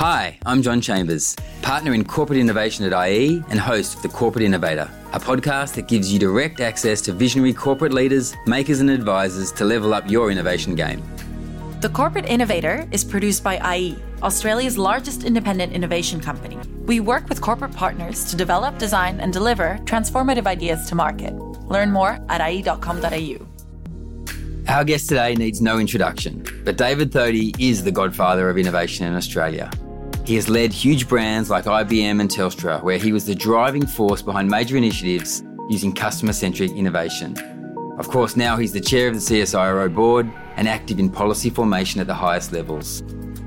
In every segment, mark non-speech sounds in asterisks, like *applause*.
Hi, I'm John Chambers, partner in corporate innovation at IE and host of The Corporate Innovator, a podcast that gives you direct access to visionary corporate leaders, makers, and advisors to level up your innovation game. The Corporate Innovator is produced by IE, Australia's largest independent innovation company. We work with corporate partners to develop, design, and deliver transformative ideas to market. Learn more at ie.com.au. Our guest today needs no introduction, but David Thodey is the godfather of innovation in Australia. He has led huge brands like IBM and Telstra, where he was the driving force behind major initiatives using customer centric innovation. Of course, now he's the chair of the CSIRO board and active in policy formation at the highest levels.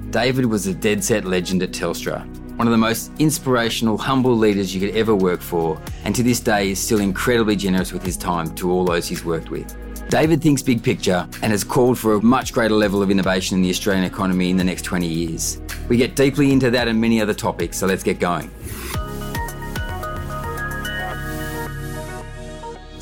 David was a dead set legend at Telstra, one of the most inspirational, humble leaders you could ever work for, and to this day is still incredibly generous with his time to all those he's worked with. David thinks big picture and has called for a much greater level of innovation in the Australian economy in the next 20 years. We get deeply into that and many other topics, so let's get going.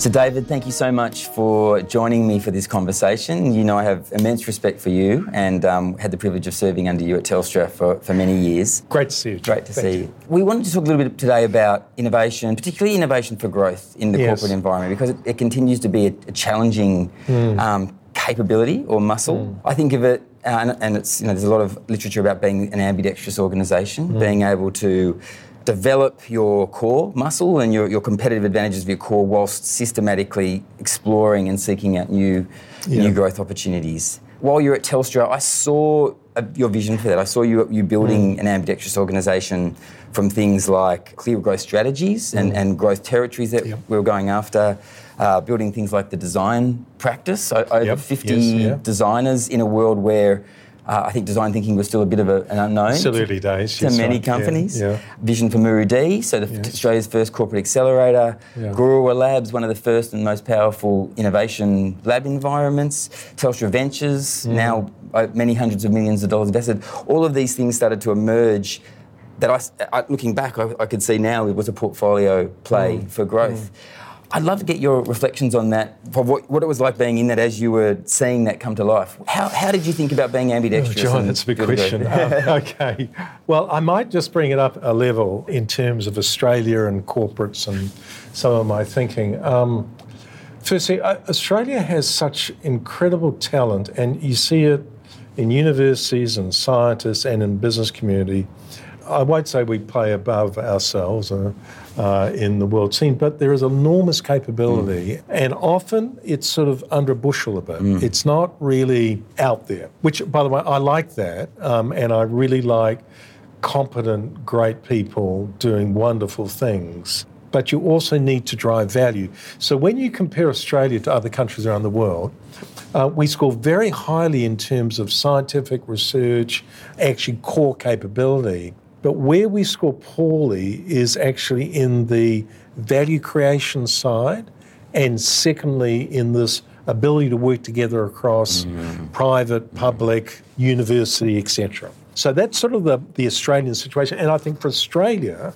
So, David, thank you so much for joining me for this conversation. You know, I have immense respect for you and um, had the privilege of serving under you at Telstra for, for many years. Great to see you. Great to thank see you. We wanted to talk a little bit today about innovation, particularly innovation for growth in the yes. corporate environment, because it, it, continues to be a, a challenging mm. um, capability or muscle. Mm. I think of it, and, and, it's you know, there's a lot of literature about being an ambidextrous organisation, mm. being able to develop your core muscle and your, your competitive advantages of your core whilst systematically exploring and seeking out new, yeah. new growth opportunities. While you're at Telstra, I saw a, your vision for that. I saw you, you building mm. an ambidextrous organisation from things like clear growth strategies mm. and, and growth territories that we were going after, uh, building things like the design practice. over yep. 50 yes, yeah. designers in a world where uh, I think design thinking was still a bit of a, an unknown. Still early days. To many right. companies. Yeah, yeah. Vision for Muru-D, so the, yes. Australia's first corporate accelerator. Yeah. Gurrowa Labs, one of the first and most powerful innovation lab environments. Telstra Ventures, mm. now uh, many hundreds of millions of dollars invested. All of these things started to emerge that I, I looking back, I, I, could see now it was a portfolio play mm. for growth. Mm. I'd love to get your reflections on that, of what, what, it was like being in that as you were seeing that come to life. How, how did you think about being ambidextrous? Oh, John, that's a big question. um, *laughs* okay. Well, I might just bring it up a level in terms of Australia and corporates and some of my thinking. Um, firstly, uh, Australia has such incredible talent, and you see it in universities and scientists and in business community. I won't say we play above ourselves. Uh, uh, in the world scene, but there is enormous capability, mm. and often it's sort of under a bushel a bit. Mm. It's not really out there, which, by the way, I like that, um, and I really like competent, great people doing wonderful things. But you also need to drive value. So when you compare Australia to other countries around the world, uh, we score very highly in terms of scientific research, actually core capability. But where we score poorly is actually in the value creation side, and secondly, in this ability to work together across mm-hmm. private, public, university, etc. So that's sort of the, the Australian situation. And I think for Australia,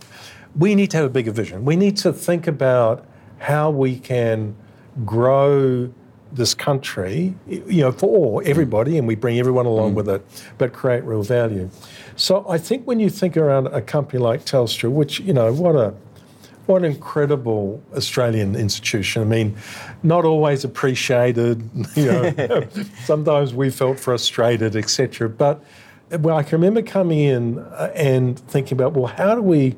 we need to have a bigger vision. We need to think about how we can grow this country, you know, for all, everybody, and we bring everyone along mm. with it, but create real value. So I think when you think around a company like Telstra, which, you know, what a what an incredible Australian institution. I mean, not always appreciated, *laughs* you know, *laughs* sometimes we felt frustrated, etc. But well, I can remember coming in uh, and thinking about, well, how do we,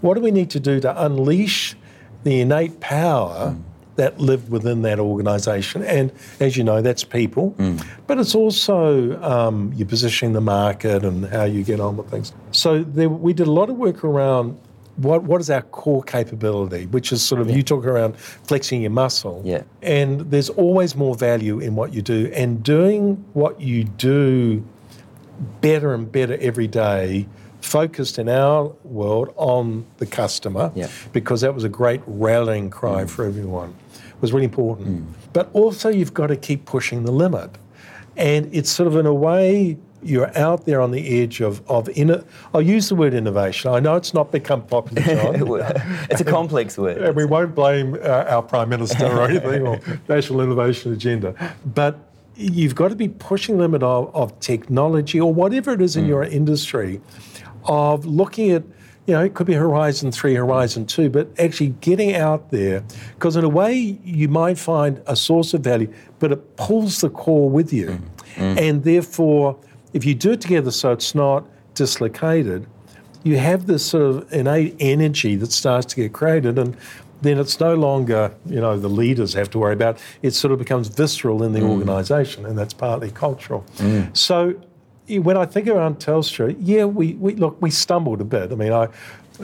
what do we need to do to unleash the innate power mm that live within that organisation. And as you know, that's people, mm. but it's also um, your positioning the market and how you get on with things. So there, we did a lot of work around what what is our core capability, which is sort of yeah. you talk around flexing your muscle. Yeah. And there's always more value in what you do, and doing what you do better and better every day focused in our world on the customer yeah. because that was a great rallying cry mm. for everyone was really important. Mm. But also, you've got to keep pushing the limit. And it's sort of, in a way, you're out there on the edge of, of in I'll use the word innovation. I know it's not become popular, *laughs* it's a complex word. And we won't blame uh, our Prime Minister or *laughs* anything or National Innovation Agenda. But you've got to be pushing the limit of, of technology or whatever it is in mm. your industry, of looking at you know, it could be Horizon 3, Horizon 2, but actually getting out there, because in a way you might find a source of value, but it pulls the core with you. Mm. Mm. And therefore, if you do it together so it's not dislocated, you have this sort of innate energy that starts to get created. And then it's no longer, you know, the leaders have to worry about. It sort of becomes visceral in the mm. organisation, and that's partly cultural. Mm. So when I think around Telstra, yeah, we, we look, we stumbled a bit. I mean, I,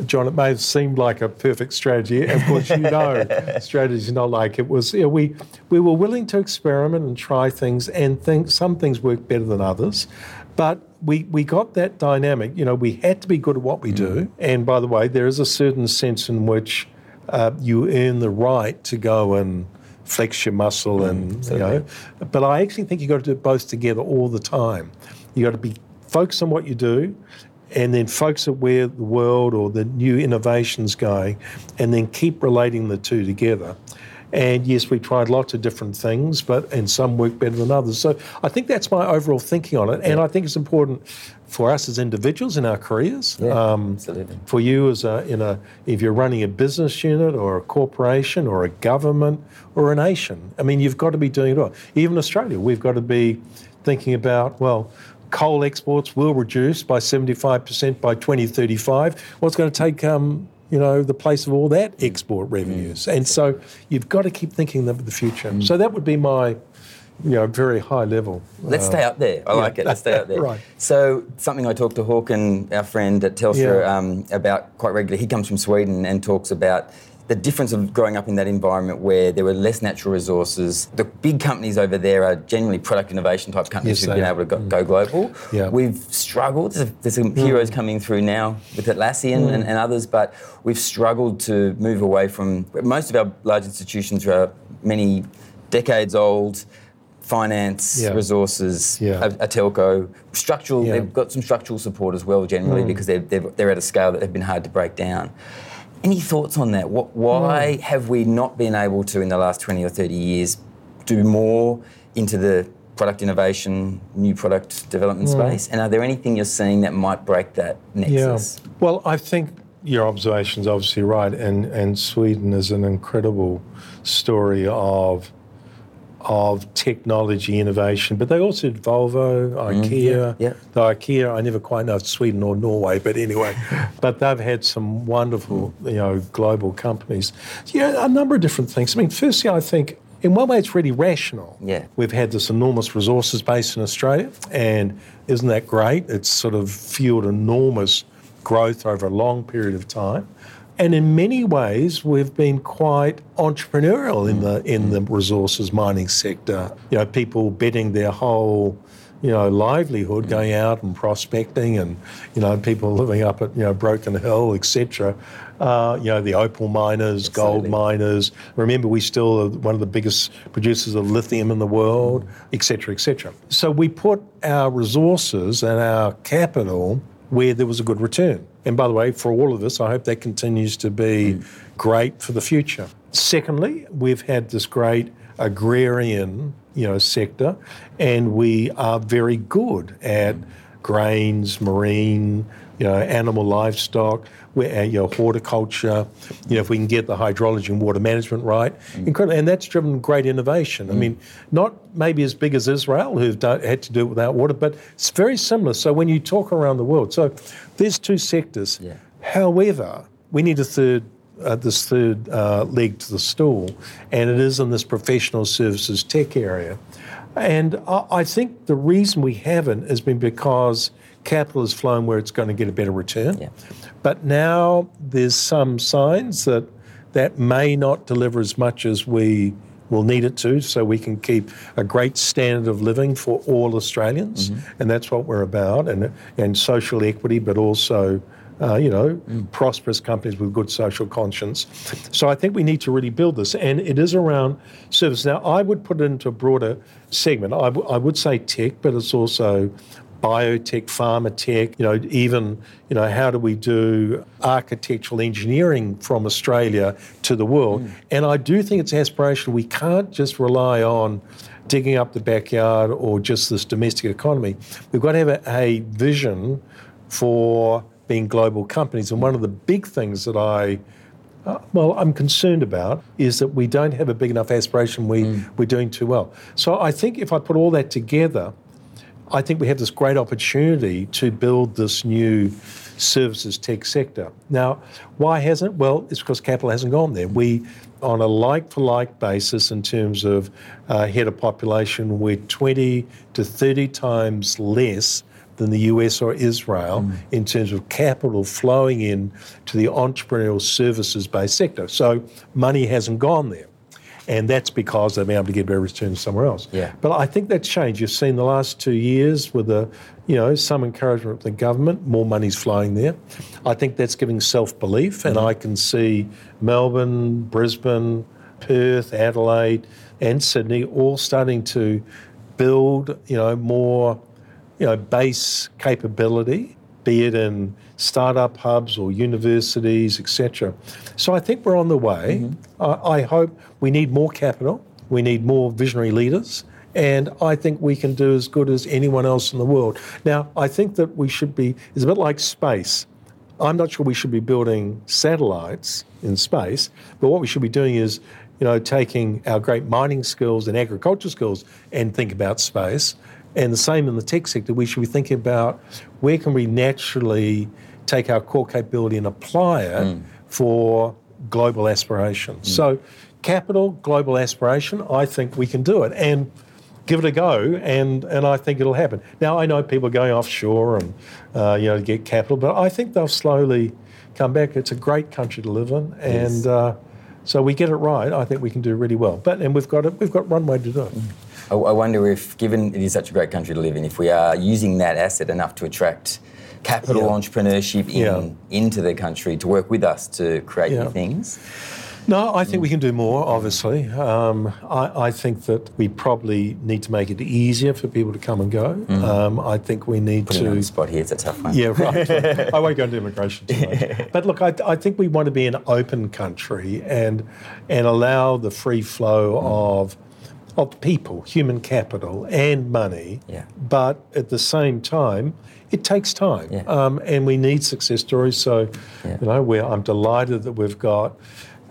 John, it may have seemed like a perfect strategy. Of course, you know, *laughs* strategy is not like it was. You know, we we were willing to experiment and try things, and think some things work better than others. But we, we got that dynamic. You know, we had to be good at what we mm. do. And by the way, there is a certain sense in which uh, you earn the right to go and flex your muscle mm, and you know. But I actually think you've got to do it both together all the time. You've got to be focused on what you do and then focus at where the world or the new innovations going and then keep relating the two together. And yes, we tried lots of different things, but and some work better than others. So I think that's my overall thinking on it, and yeah. I think it's important for us as individuals in our careers. Yeah, um, absolutely. For you as a, in a if you're running a business unit or a corporation or a government or a nation, I mean, you've got to be doing it all. Even Australia, we've got to be thinking about well coal exports will reduce by 75% by 2035. What's going to take um, you know, the place of all that export revenues. Mm. And so you've got to keep thinking of the future. Mm. So that would be my, you know, very high level. Let's uh, stay up there. I yeah. like it. Let's stay up there. *laughs* right. So something I talked to Håkan, our friend at Telstra, yeah. um, about quite regularly. He comes from Sweden and talks about the difference of growing up in that environment where there were less natural resources. The big companies over there are generally product innovation type companies yes, who've been able to go, mm. go global. Yeah. We've struggled. There's, there's some mm. heroes coming through now with Atlassian mm. and, and, others, but we've struggled to move away from most of our large institutions are many decades old finance, yeah. resources, yeah. a, a, telco, structural. Yeah. They've got some structural support as well, generally, mm. because they're, they're, they're, at a scale that they've been hard to break down. Any thoughts on that? What, why mm. have we not been able to, in the last 20 or 30 years, do more into the product innovation, new product development mm. space? And are there anything you're seeing that might break that nexus? Yeah. Well, I think your observation is obviously right, and, and Sweden is an incredible story of of technology innovation, but they also did Volvo, IKEA. Mm, yeah, yeah. The IKEA, I never quite know if it's Sweden or Norway, but anyway, *laughs* but they've had some wonderful, you know, global companies. Yeah, a number of different things. I mean, firstly, I think in one way it's really rational. Yeah. We've had this enormous resources base in Australia, and isn't that great? It's sort of fueled enormous growth over a long period of time. And in many ways, we've been quite entrepreneurial in the in the resources mining sector. You know, people betting their whole you know, livelihood going out and prospecting, and you know, people living up at you know Broken Hill, etc. Uh, you know, the opal miners, Absolutely. gold miners. Remember, we still are one of the biggest producers of lithium in the world, etc., etc. So we put our resources and our capital where there was a good return. And by the way, for all of us, I hope that continues to be mm. great for the future. Secondly, we've had this great agrarian, you know, sector, and we are very good at grains, marine, you know, animal livestock, where, you know, horticulture, you know, if we can get the hydrology and water management right, mm. incredible, and that's driven great innovation. Mm. I mean, not maybe as big as Israel, who've had to do it without water, but it's very similar. So when you talk around the world, so there's two sectors. Yeah. However, we need a third uh, this third uh, leg to the stool, and it is in this professional services tech area. And I, I think the reason we haven't has been because capital has flown where it's going to get a better return. Yeah. But now there's some signs that that may not deliver as much as we will need it to, so we can keep a great standard of living for all Australians, mm-hmm. and that's what we're about, and and social equity, but also. Uh, you know, mm. prosperous companies with good social conscience. So I think we need to really build this, and it is around service. Now, I would put it into a broader segment. I, w- I would say tech, but it's also biotech, pharma tech, you know, even, you know, how do we do architectural engineering from Australia to the world? Mm. And I do think it's aspirational. We can't just rely on digging up the backyard or just this domestic economy. We've got to have a, a vision for being global companies. And one of the big things that I uh, well, I'm concerned about is that we don't have a big enough aspiration. We, mm. We're doing too well. So I think if I put all that together, I think we have this great opportunity to build this new services tech sector. Now, why hasn't? Well, it's because capital hasn't gone there. We, on a like for like basis in terms of uh, head of population, we're 20 to 30 times less than the US or Israel mm. in terms of capital flowing in to the entrepreneurial services based sector. So money hasn't gone there and that's because they've been able to get better returns somewhere else. Yeah. But I think that's changed. You've seen the last two years with the, you know, some encouragement from the government, more money's flowing there. I think that's giving self belief, and mm-hmm. I can see Melbourne, Brisbane, Perth, Adelaide, and Sydney all starting to build, you know, more, you know, base capability, be it in startup hubs or universities, etc. So I think we're on the way. Mm-hmm. I, I hope we need more capital, we need more visionary leaders, and I think we can do as good as anyone else in the world. Now, I think that we should be, it's a bit like space. I'm not sure we should be building satellites in space, but what we should be doing is, you know, taking our great mining skills and agriculture skills and think about space. And the same in the tech sector, we should be thinking about where can we naturally take our core capability and apply it mm. for global aspirations. Mm. So, capital, global aspiration, I think we can do it. And give it a go, and, and I think it'll happen. Now, I know people are going offshore and, uh, you know, to get capital, but I think they'll slowly come back. It's a great country to live in, and yes. uh, so we get it right. I think we can do really well. But and we've got it. We've got runway to do it. I, I wonder if, given it is such a great country to live in, if we are using that asset enough to attract capital yeah. entrepreneurship in, yeah. into the country to work with us to create yeah. new things? No, I think we can do more, obviously. Um, I, I, think that we probably need to make it easier for people to come and go. Mm. Um, I think we need Put to. on the spot here, it's a tough one. Yeah, right. *laughs* I won't go into immigration too much. But look, I, I, think we want to be an open country and, and allow the free flow mm. of of people, human capital, and money. Yeah. But at the same time, it takes time, yeah. um, and we need success stories. So, yeah. you know, I'm delighted that we've got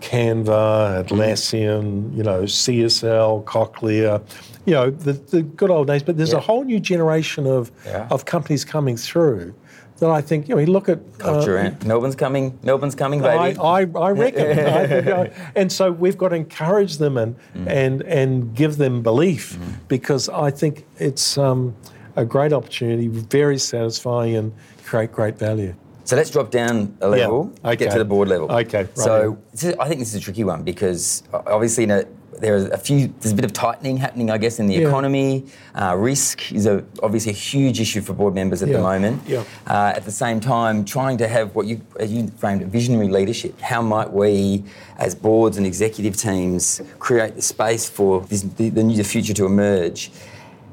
Canva, Atlassian, you know, CSL, Cochlear, you know, the, the good old days. But there's a whole new generation of of companies coming through that I think you know. You look at culture. Uh, one's coming. No one's coming, baby. I, I, I reckon. *laughs* I think, uh, and so we've got to encourage them and mm. and and give them belief mm. because I think it's. Um, a great opportunity, very satisfying, and create great value. So let's drop down a level, yeah. okay. get to the board level. Okay. Right so I think this is a tricky one because obviously in a, there are a few. There's a bit of tightening happening, I guess, in the yeah. economy. Uh, risk is a, obviously a huge issue for board members at yeah. the moment. Yeah. Uh, at the same time, trying to have what you, as you framed it, visionary leadership. How might we, as boards and executive teams, create the space for this, the, the new future to emerge?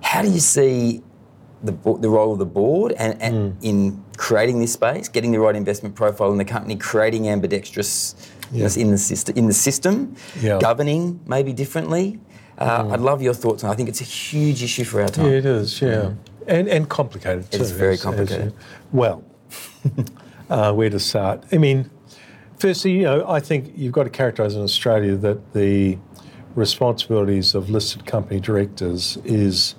How do you see the, the role of the board and, and mm. in creating this space, getting the right investment profile in the company, creating ambidextrous yeah. in the system, in the system, yeah. governing maybe differently. Uh, mm. I'd love your thoughts on. I think it's a huge issue for our time. Yeah, it is. Yeah, mm. and and complicated too. It's very complicated. As, well, *laughs* uh, where to start? I mean, firstly, you know, I think you've got to characterise in Australia that the responsibilities of listed company directors is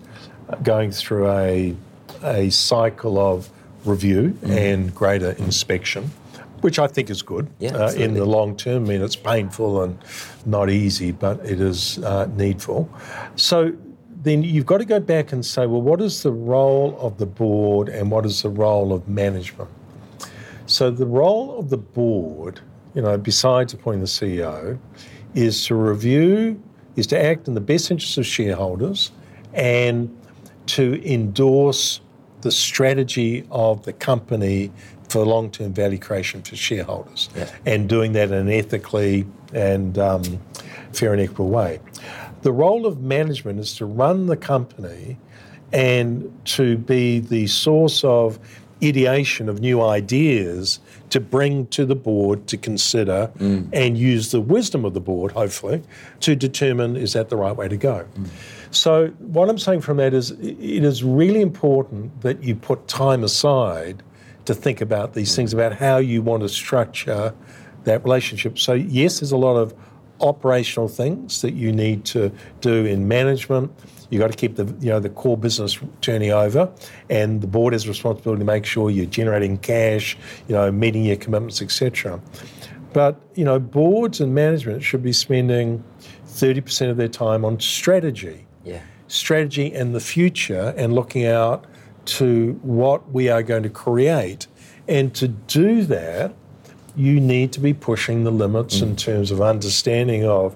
going through a, a cycle of review mm. and greater inspection, which I think is good yeah, uh, in the long term. I mean, it's painful and not easy, but it is uh, needful. So then you've got to go back and say, well, what is the role of the board and what is the role of management? So the role of the board, you know, besides appointing the CEO, is to review, is to act in the best interests of shareholders and to endorse the strategy of the company for long term value creation for shareholders yeah. and doing that in an ethically and um, fair and equitable way. The role of management is to run the company and to be the source of ideation of new ideas to bring to the board to consider mm. and use the wisdom of the board, hopefully, to determine is that the right way to go. Mm. So, what I'm saying from that is it is really important that you put time aside to think about these mm. things, about how you want to structure that relationship. So, yes, there's a lot of operational things that you need to do in management You've got to keep the you know the core business turning over, and the board has responsibility to make sure you're generating cash, you know, meeting your commitments, etc. But you know, boards and management should be spending thirty percent of their time on strategy. Yeah. Strategy and the future, and looking out to what we are going to create. And to do that, you need to be pushing the limits mm. in terms of understanding of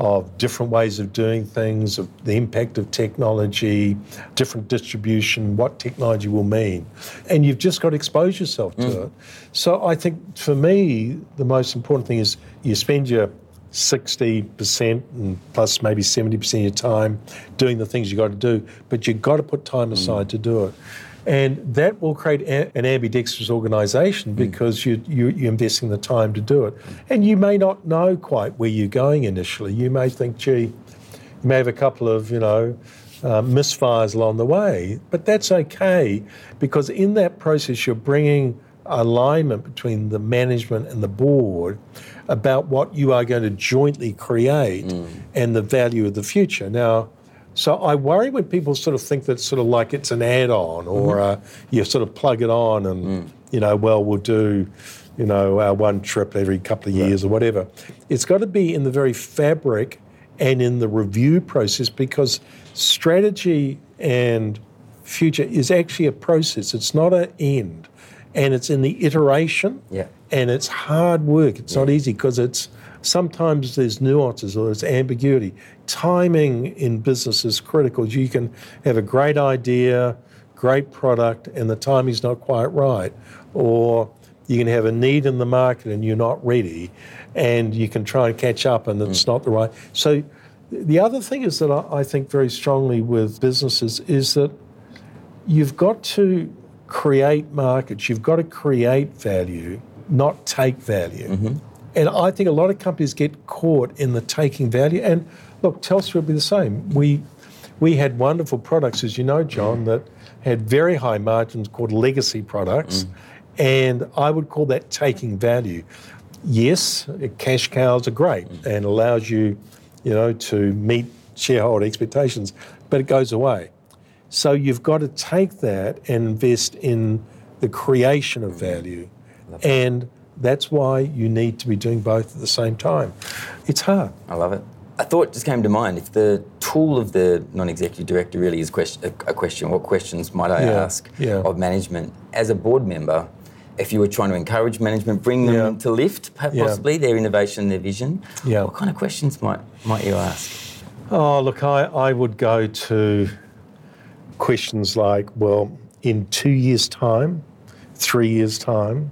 of different ways of doing things, of the impact of technology, different distribution, what technology will mean. And you've just got to expose yourself to mm. it. So I think for me, the most important thing is you spend your 60% and plus maybe 70% of your time doing the things you've got to do, but you've got to put time aside mm. to do it. And that will create a, an ambidextrous organisation hmm. because you, you, you're investing the time to do it. And you may not know quite where you're going initially. You may think, gee, you may have a couple of, you know, uh, misfires along the way, but that's okay because in that process you're bringing alignment between the management and the board about what you are going to jointly create mm. and the value of the future. Now, so I worry when people sort of think that sort of like it's an add-on or mm-hmm. uh, you sort of plug it on and mm. you know, well, we'll do you know our one trip every couple of years right. or whatever. It's got to be in the very fabric and in the review process because strategy and future is actually a process. It's not an end, and it's in the iteration. Yeah. And it's hard work. It's yeah. not easy because it's sometimes there's nuances or there's ambiguity. Timing in business is critical. You can have a great idea, great product, and the timing's not quite right. Or you can have a need in the market and you're not ready, and you can try and catch up and it's mm. not the right. So the other thing is that I think very strongly with businesses is that you've got to create markets, you've got to create value, not take value. Mm-hmm. And I think a lot of companies get caught in the taking value. And look, Telstra will be the same. We we had wonderful products, as you know, John, that had very high margins called legacy products. Mm. And I would call that taking value. Yes, cash cows are great mm. and allows you, you know, to meet shareholder expectations, but it goes away. So you've got to take that and invest in the creation of value. And that's why you need to be doing both at the same time. It's hard. I love it. A thought just came to mind. If the tool of the non-executive director really is question, a question, what questions might I yeah, ask yeah. of management as a board member? If you were trying to encourage management, bring them yeah. to lift possibly their innovation, their vision. Yeah. What kind of questions might might you ask? Oh, look, I, I would go to questions like, well, in two years' time, three years' time,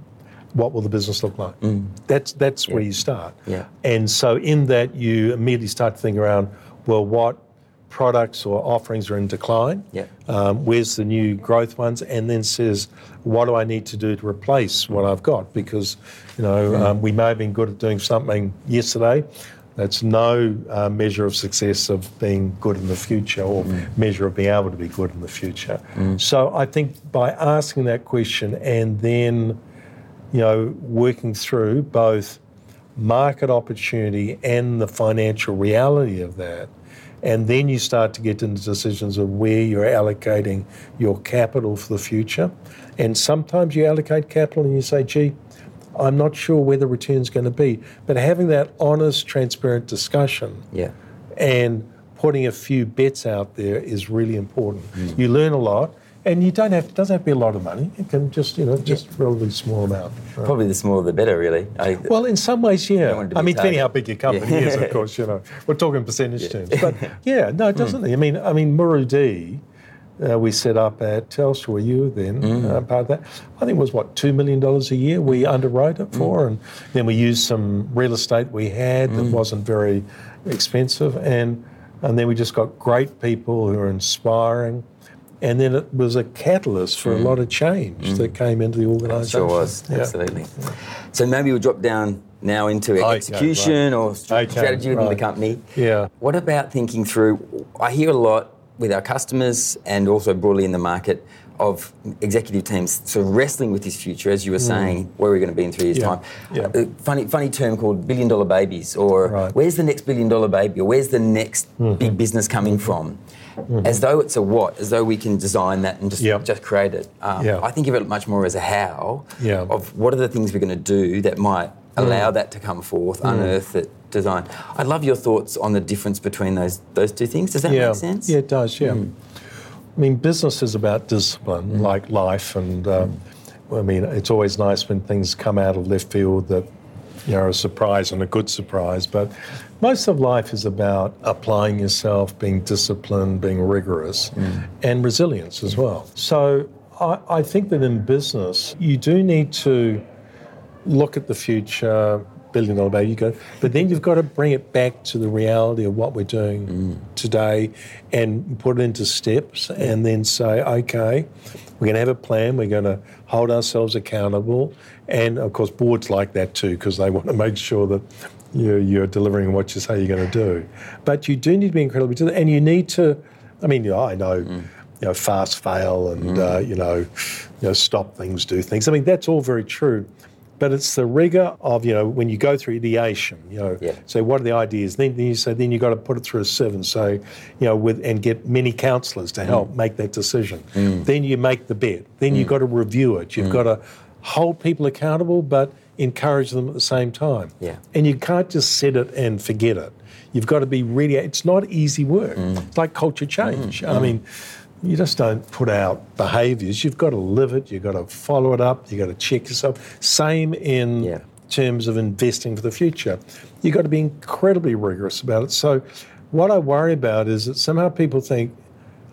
what will the business look like? Mm. That's that's yeah. where you start. Yeah. And so in that you immediately start to think around, well, what products or offerings are in decline? Yeah. Um, where's the new growth ones? And then says, what do I need to do to replace what I've got? Because you know mm. um, we may have been good at doing something yesterday. That's no uh, measure of success of being good in the future or mm. measure of being able to be good in the future. Mm. So I think by asking that question and then you know, working through both market opportunity and the financial reality of that. And then you start to get into decisions of where you're allocating your capital for the future. And sometimes you allocate capital and you say, gee, I'm not sure where the return's going to be. But having that honest, transparent discussion yeah. and putting a few bets out there is really important. Mm. You learn a lot and you don't have it doesn't have to be a lot of money. It can just you know just yeah. relatively small amount. Right? Probably the smaller the better, really. I, well, in some ways, yeah. I mean, depending how big your company yeah. is, of course. You know, we're talking percentage yeah. terms, but *laughs* yeah, no, it doesn't. Mm. I mean, I mean, Muru-D, uh, we set up at Telstra. Were you then mm. uh, part of that? I think it was what two million dollars a year we underwrote it for, mm. and then we used some real estate we had that mm. wasn't very expensive, and and then we just got great people who are inspiring and then it was a catalyst for mm. a lot of change mm. that came into the organisation. Sure was, yeah. absolutely. So maybe we'll drop down now into okay, execution right. or strategy okay, within right. the company. Yeah. What about thinking through? I hear a lot with our customers and also broadly in the market of executive teams sort of wrestling with this future, as you were mm. saying, where are we going to be in three years' yeah. time? Yeah. Uh, funny, funny term called billion dollar babies, or right. where's the next billion dollar baby, or where's the next mm-hmm. big business coming from? Mm-hmm. As though it's a what, as though we can design that and just yep. just create it. Um, yeah. I think of it much more as a how yeah. of what are the things we're going to do that might allow mm. that to come forth, mm. unearth it, design. I'd love your thoughts on the difference between those those two things. Does that yeah. make sense? Yeah, it does. Yeah. Mm. I mean, business is about discipline, mm. like life, and um, I mean, it's always nice when things come out of left field that you know are a surprise and a good surprise. But most of life is about applying yourself, being disciplined, being rigorous, mm. and resilience as well. So I, I think that in business, you do need to look at the future, billion dollar value go, but then you've got to bring it back to the reality of what we're doing mm. today and put it into steps and then say, okay, we're going to have a plan, we're going to hold ourselves accountable. And of course, boards like that too, because they want to *laughs* make sure that you're, you're, delivering what you say you're going to do. But you do need to be incredibly diligent, and you need to, I mean, you know, I know. Mm. You know, fast fail and mm. uh, you know, you know, stop things, do things. I mean, that's all very true. But it's the rigor of, you know, when you go through ideation, you know, yeah. so what are the ideas? Then, then you say, then you've got to put it through a seven. So, you know, with and get many counsellors to help mm. make that decision. Mm. Then you make the bet. Then mm. you've got to review it. You've mm. got to hold people accountable, but encourage them at the same time. Yeah. And you can't just set it and forget it. You've got to be really, it's not easy work. Mm. It's like culture change. Mm. I mean, you just don't put out behaviours. You've got to live it. You've got to follow it up. You've got to check yourself. Same in yeah. terms of investing for the future. You've got to be incredibly rigorous about it. So, what I worry about is that somehow people think,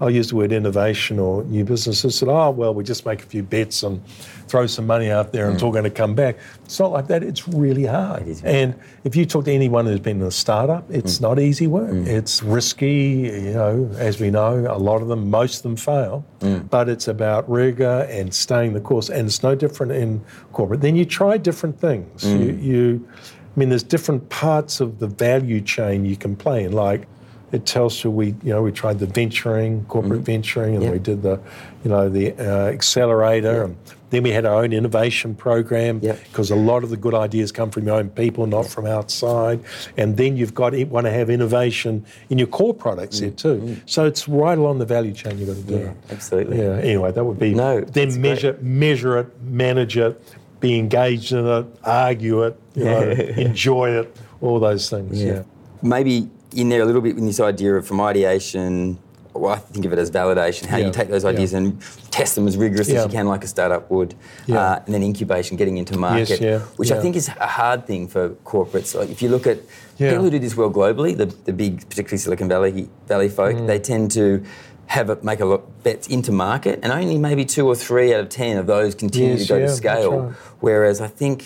I'll use the word innovation or new businesses, that, oh, well, we just make a few bets and throw some money out there and mm. it's all going to come back. It's not like that. It's really hard. It and if you talk to anyone who's been in a startup, it's mm. not easy work. Mm. It's risky, you know, as we know, a lot of them, most of them fail, mm. but it's about rigor and staying the course. And it's no different in corporate. Then you try different things. You, you, I mean, there's different parts of the value chain you can play in, like at Telstra, we you know we tried the venturing, corporate mm-hmm. venturing, and we did the you know the uh, accelerator, and then we had our own innovation program because a lot of the good ideas come from your own people, not from outside. And then you've got to want to have innovation in your core products there too. Mm-hmm. So it's right along the value chain you've got to do. Yeah, absolutely. Yeah. Anyway, that would be no. Then measure great. measure it, manage it, be engaged in it, argue it, you know, enjoy it, all those things. yeah. Maybe in there a little bit in this idea of from ideation, well, I think of it as validation, how yeah. you take those ideas yeah. and test them as rigorous yeah. as you can, like a startup would, uh, and then incubation, getting into market, yes, which I think is a hard thing for corporates. Like if you look at people who do this well globally, the, the big, particularly Silicon Valley Valley folk, mm. they tend to have a, make a lot bets into market, and only maybe two or three out of ten of those continue yes, to go to scale. Right. Whereas I think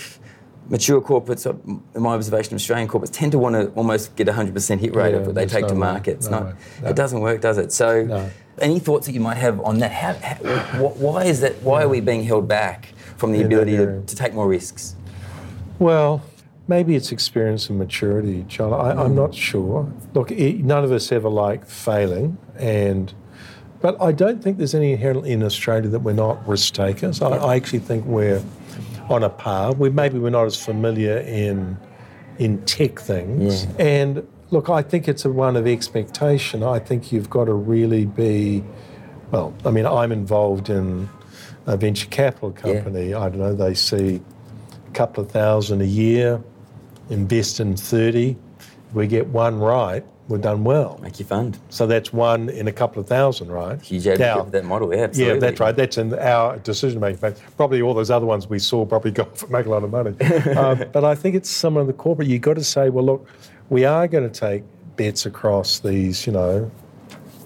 mature corporates, uh, in my observation, Australian corporates tend to want to almost get 100% hit rate yeah, of what they take no to market. It's no not, no. It doesn't work, does it? So, any thoughts that you might have on that? How, how, why is that? Why are we being held back from the yeah, ability to, to, take more risks? Well, maybe it's experience and maturity, Charlie. I, am not mm. sure. Look, it, none of us ever like failing, and but I don't think there's any inherently in Australia that we're not risk takers. I, I actually think we're on a par. We maybe we're not as familiar in in tech things. Yeah. And look, I think it's a one of expectation. I think you've got to really be well, I mean, I'm involved in a venture capital company. Yeah. I don't know, they see a couple of thousand a year, invest in 30. If we get one right, we're done well. Make your fund. So that's one in a couple of thousand, right? Huge advocate of that model, yeah, absolutely. Yeah, that's right. That's in our decision making phase. Probably all those other ones we saw probably *laughs* go off and make a lot of money. *laughs* um, but I think it's some in the corporate. You've got to say, well, look, we are going to take bets across these, you know,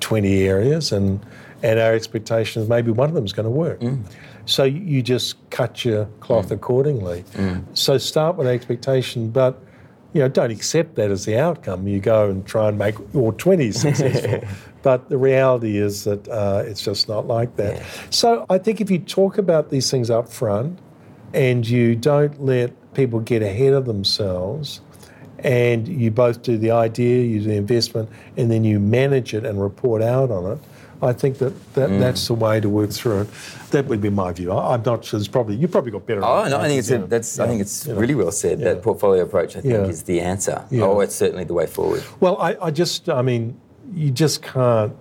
20 areas, and and our expectation is maybe one of them is going to work. Mm. So you just cut your cloth mm. accordingly. Mm. So start with expectation, but you know, don't accept that as the outcome. You go and try and make all 20s *laughs* successful. But the reality is that uh, it's just not like that. Yeah. So I think if you talk about these things up front and you don't let people get ahead of themselves, and you both do the idea, you do the investment, and then you manage it and report out on it. I think that, that Mm. that's the way to work through it. That would be my view. I, I'm not sure. There's probably you probably got better. Oh no, I think it's a, Yeah. that's I think it's Yeah. really well said. Yeah. That portfolio approach, I think, Yeah. is the answer. Yeah. Oh, it's certainly the way forward. Well, I, I just, I mean, you just can't,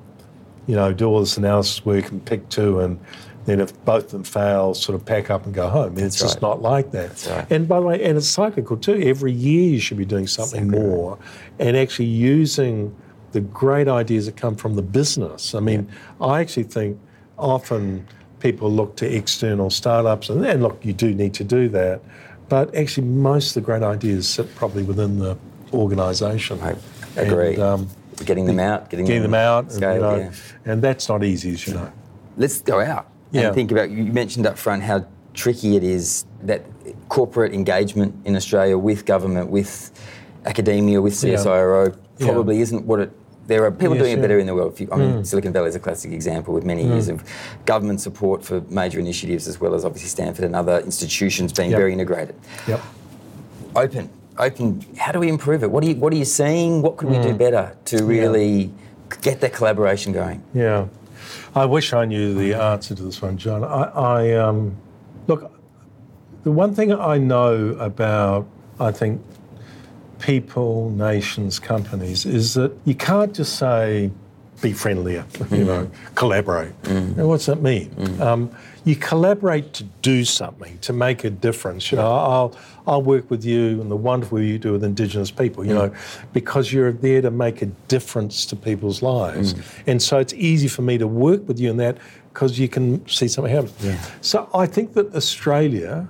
you know, do all this analysis work and pick two, and then if both of them fail, sort of pack up and go home. it's just not like that. That's right. And by the way, and it's cyclical too. Every year you should be doing something more, and actually using the great ideas that come from the business. I mean, I actually think often people look to external startups, and, and look, you do need to do that. But actually, most of the great ideas sit probably within the organisation. I agree. And, um, Getting them out, getting, getting them out, and, you know, yeah. and that's not easy, as you know. Let's go out Yeah. and think about. You mentioned up front how tricky it is that corporate engagement in Australia with government, with academia, with CSIRO Yeah. probably isn't what it. There are people doing it yeah. better in the world. You- I mean, Mm. Silicon Valley is a classic example with many years of government support for major initiatives, as well as obviously Stanford and other institutions being Yep. very integrated. Yep. Open, open. How do we improve it? What are you What are you seeing? What could we Mm. do better to really get that collaboration going? Yeah. I wish I knew the answer to this one, John. I, I um, look, the one thing I know about, I think, people, nations, companies is that you can't just say, be friendlier, *laughs* you know, collaborate. Mm. Mm. Now, what's that mean? Mm. Um, you collaborate to do something, to make a difference. You know, I'll, I'll work with you and the wonderful you do with Indigenous people, you know, because you're there to make a difference to people's lives. And so it's easy for me to work with you in that because you can see something happen. So I think that Australia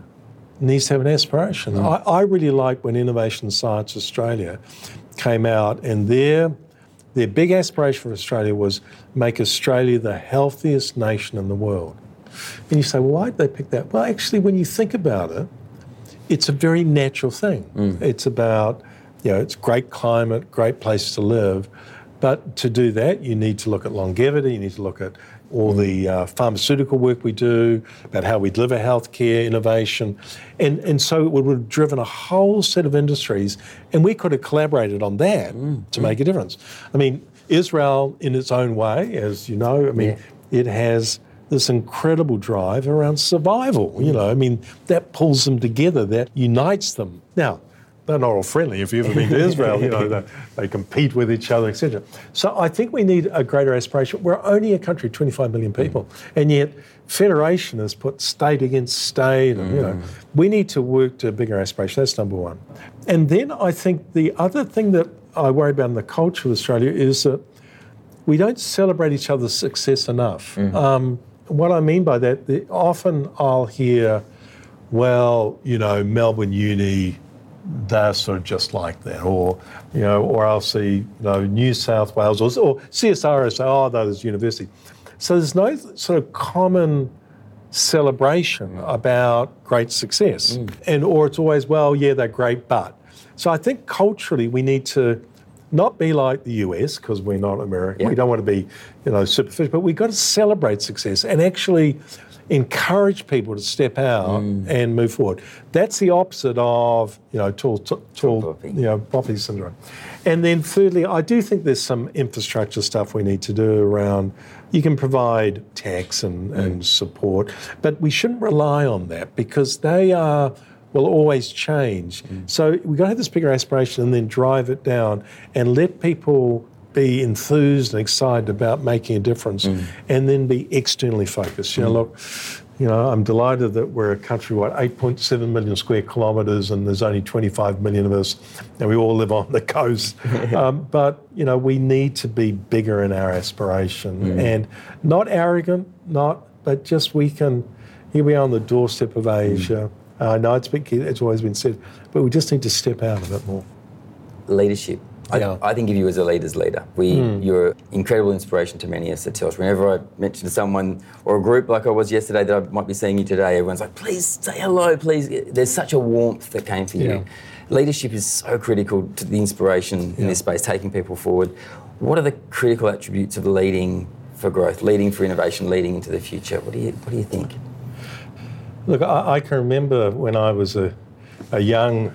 needs to have an aspiration. Mm. I, I really like when Innovation Science Australia came out and their their big aspiration for Australia was make Australia the healthiest nation in the world. And you say, well, why did they pick that? Well, actually, when you think about it, it's a very natural thing. Mm. It's about, you know, it's great climate, great place to live. But to do that, you need to look at longevity, you need to look at all the uh, pharmaceutical work we do, about how we deliver healthcare, innovation. And, and so it would have driven a whole set of industries, and we could have collaborated on that to make a difference. I mean, Israel, in its own way, as you know, I mean, it has this incredible drive around survival. You know, I mean, that pulls them together, that unites them. Now, they're not all friendly. If you've ever been to Israel, you know, they, they compete with each other, etc. So I think we need a greater aspiration. We're only a country, 25 million people, and yet federation has put state against state. And, you know, we need to work to a bigger aspiration. That's number one. And then I think the other thing that I worry about in the culture of Australia is that we don't celebrate each other's success enough. Um, what I mean by that, the, often I'll hear, well, you know, Melbourne Uni, they're sort of just like that, or you know, or I'll see, you know, New South Wales or, or CSIRO say, oh, those university. So there's no sort of common celebration about great success, mm. and or it's always, well, yeah, they're great, but. So I think culturally we need to not be like the US because we're not American. Yeah. We don't want to be, you know, superficial, but we've got to celebrate success and actually encourage people to step out mm. and move forward. That's the opposite of, you know, tall, tall, tall poppy. you know, poppy syndrome. And then thirdly, I do think there's some infrastructure stuff we need to do around. You can provide tax and, mm. and support, but we shouldn't rely on that because they are will always change. Mm. So we've got to have this bigger aspiration and then drive it down and let people be enthused and excited about making a difference mm. and then be externally focused. You know, mm. look, you know, I'm delighted that we're a country, what, 8.7 million square kilometres and there's only 25 million of us and we all live on the coast. *laughs* um, but, you know, we need to be bigger in our aspiration mm. and not arrogant, not, but just we can, here we are on the doorstep of Asia. Uh, I know it's, been, it's always been said, but we just need to step out a bit more. leadership. I, Yeah. Hmm. I think of you as a leader's leader. We, You're incredible inspiration to many of us at Telstra. Whenever I mention to someone or a group like I was yesterday that I might be seeing you today, everyone's like, please say hello, please. There's such a warmth that came for Yeah. you. Leadership is so critical to the inspiration in this space, taking people forward. What are the critical attributes of leading for growth, leading for innovation, leading into the future? What do you, what do you think? Look, I, I can remember when I was a, a young,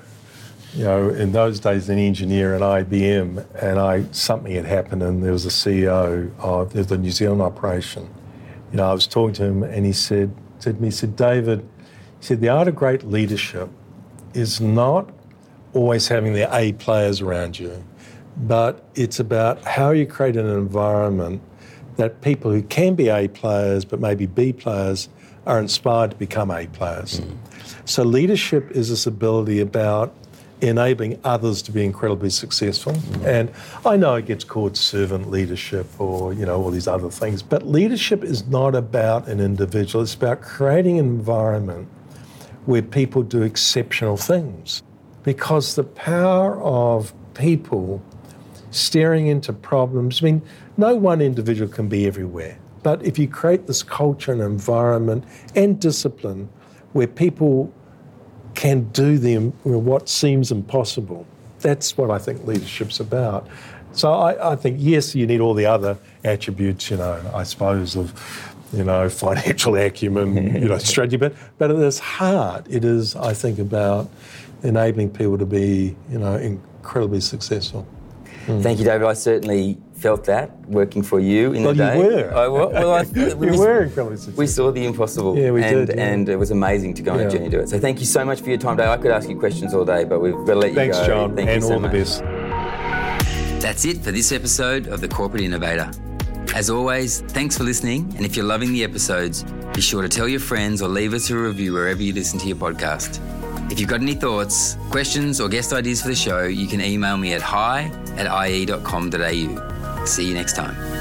you know, in those days, an engineer at IBM, and I something had happened, and there was a CEO of the New Zealand operation. You know, I was talking to him, and he said, said to me, he said, David, he said, the art of great leadership is not always having the A players around you, but it's about how you create an environment that people who can be A players but maybe B players are inspired to become A players. Mm. So leadership is this ability about enabling others to be incredibly successful. Mm. And I know it gets called servant leadership or, you know, all these other things, but leadership is not about an individual. It's about creating an environment where people do exceptional things. Because the power of people staring into problems, I mean, no one individual can be everywhere. But if you create this culture and environment and discipline where people can do the, what seems impossible, that's what I think leadership's about. So I, I, think, yes, you need all the other attributes, you know, I suppose, of, you know, *laughs* financial acumen, you know, strategy, but, but at its heart, it is, I think, about enabling people to be, you know, incredibly successful. Mm. Thank you, David. I certainly felt that working for you in well, the day. You were. I, well, well I, *laughs* we, you were incredibly. We saw the impossible. Yeah, we and, did. Yeah. And it was amazing to go on a journey to do it. So thank you so much for your time, Dave. I could ask you questions all day, but we've got to let Thanks, you go. Thanks, John. Thank and you so all much. the best. That's it for this episode of The Corporate Innovator. As always, thanks for listening. And if you're loving the episodes, be sure to tell your friends or leave us a review wherever you listen to your podcast. If you've got any thoughts, questions, or guest ideas for the show, you can email me at hi at ie.com.au. See you next time.